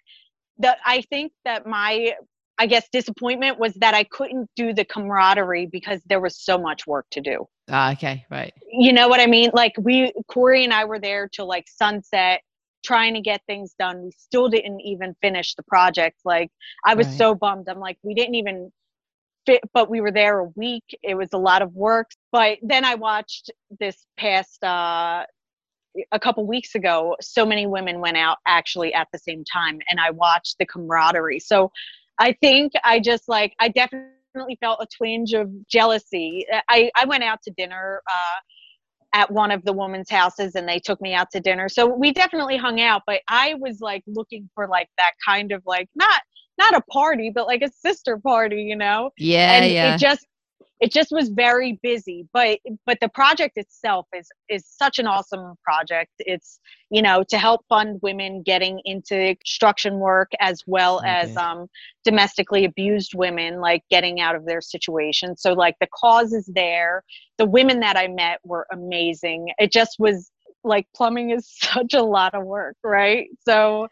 Speaker 3: that I think that my I guess disappointment was that I couldn't do the camaraderie because there was so much work to do.
Speaker 2: Ah, okay, right.
Speaker 3: You know what I mean? Like we Corey and I were there till like sunset trying to get things done. We still didn't even finish the project. Like I was
Speaker 2: Right.
Speaker 3: so bummed. I'm like, we didn't even fit, but we were there a week. It was a lot of work. But then I watched this past, uh, a couple weeks ago, so many women went out actually at the same time, and I watched the camaraderie. So I think I just like, I definitely felt a twinge of jealousy. I, I went out to dinner, uh, at one of the women's houses and they took me out to dinner. So we definitely hung out, but I was like looking for like that kind of like not not a party, but like a sister party, you know?
Speaker 2: Yeah,
Speaker 3: and
Speaker 2: yeah.
Speaker 3: it just it just was very busy but but the project itself is is such an awesome project. It's you know to help fund women getting into construction work as well as um domestically abused women like getting out of their situation. So like the cause is there. The women that i met were amazing. It just was like plumbing is such a lot of work right? So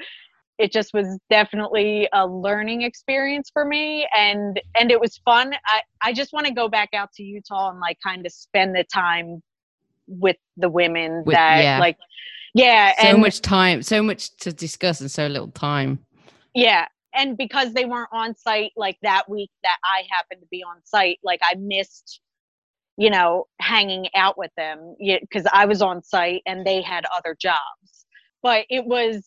Speaker 3: it just was definitely a learning experience for me and and it was fun i i just want to go back out to utah and like kind of spend the time with the women
Speaker 2: With-
Speaker 3: that
Speaker 2: yeah.
Speaker 3: like yeah
Speaker 2: so
Speaker 3: and
Speaker 2: much time, so much to discuss and so little time.
Speaker 3: yeah and because they weren't on site like that week that i happened to be on site like i missed you know hanging out with them because i was on site and they had other jobs but it was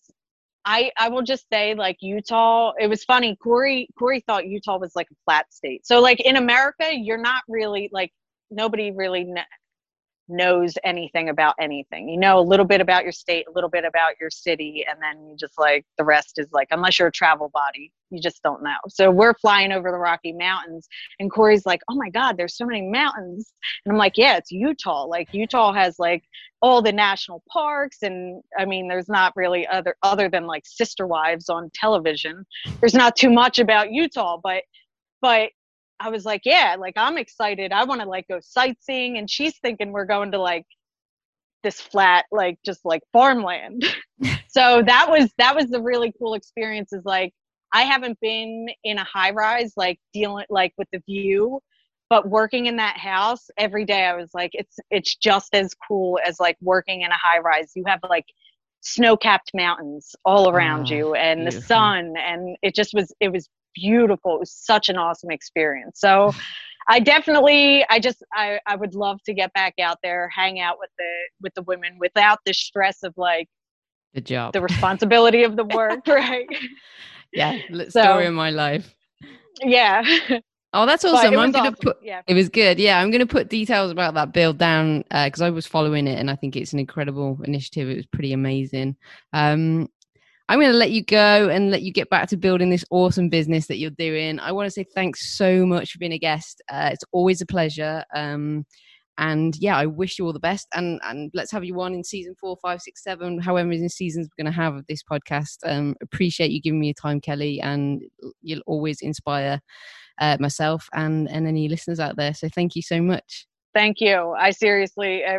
Speaker 3: i i will just say like utah it was funny corey corey thought utah was like a flat state so like in america you're not really like nobody really kn- knows anything about anything. You know a little bit about your state, a little bit about your city, and then you just like the rest is like, unless you're a travel body, you just don't know. So we're flying over the Rocky Mountains, and Corey's like, oh my God, there's so many mountains. And I'm like, yeah, it's Utah. Like Utah has like all the national parks, and I mean, there's not really other other than like Sister Wives on television. There's not too much about Utah, but but I was like, yeah, like I'm excited. I want to like go sightseeing. And she's thinking we're going to like this flat, like just like farmland. so that was that was the really cool experience is like I haven't been in a high rise like dealing like with the view, but working in that house every day I was like it's it's just as cool as like working in a high rise. You have like snow-capped mountains all around
Speaker 2: Ah,
Speaker 3: you and the sun and it just was it was beautiful. It was such an awesome experience. So I definitely I just I, I would love to get back out there, hang out with the with the women without the stress of like
Speaker 2: The job.
Speaker 3: the responsibility of the work, right?
Speaker 2: yeah,
Speaker 3: So-
Speaker 2: story of my life.
Speaker 3: yeah.
Speaker 2: Oh, that's awesome.
Speaker 3: it
Speaker 2: I'm
Speaker 3: was
Speaker 2: gonna
Speaker 3: awesome.
Speaker 2: put
Speaker 3: yeah.
Speaker 2: It was good. Yeah, I'm going to put details about that build down because I was following it and I think it's an incredible initiative. It was pretty amazing. Um, I'm going to let you go and let you get back to building this awesome business that you're doing. I want to say thanks so much for being a guest. Uh, it's always a pleasure. Um, and yeah, I wish you all the best. And and let's have you on in season four, five, six, seven, however many seasons we're going to have of this podcast. Um, appreciate you giving me your time, Kelly, and you'll always inspire uh, myself and and any listeners out there. So thank you so much.
Speaker 3: Thank you. I seriously I,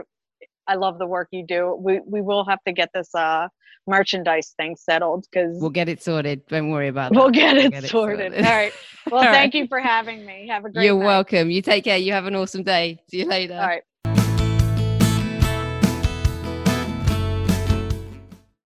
Speaker 3: I love the work you do. We we will have to get this uh merchandise thing settled because
Speaker 2: We'll get it sorted. Don't worry about that.
Speaker 3: we'll
Speaker 2: that.
Speaker 3: get it
Speaker 2: get it
Speaker 3: sorted.
Speaker 2: sorted.
Speaker 3: All right. Well,
Speaker 2: All
Speaker 3: thank
Speaker 2: right.
Speaker 3: you for having me. Have a great
Speaker 2: You're
Speaker 3: night.
Speaker 2: welcome. You take care. You have an awesome day. See you later.
Speaker 3: All right.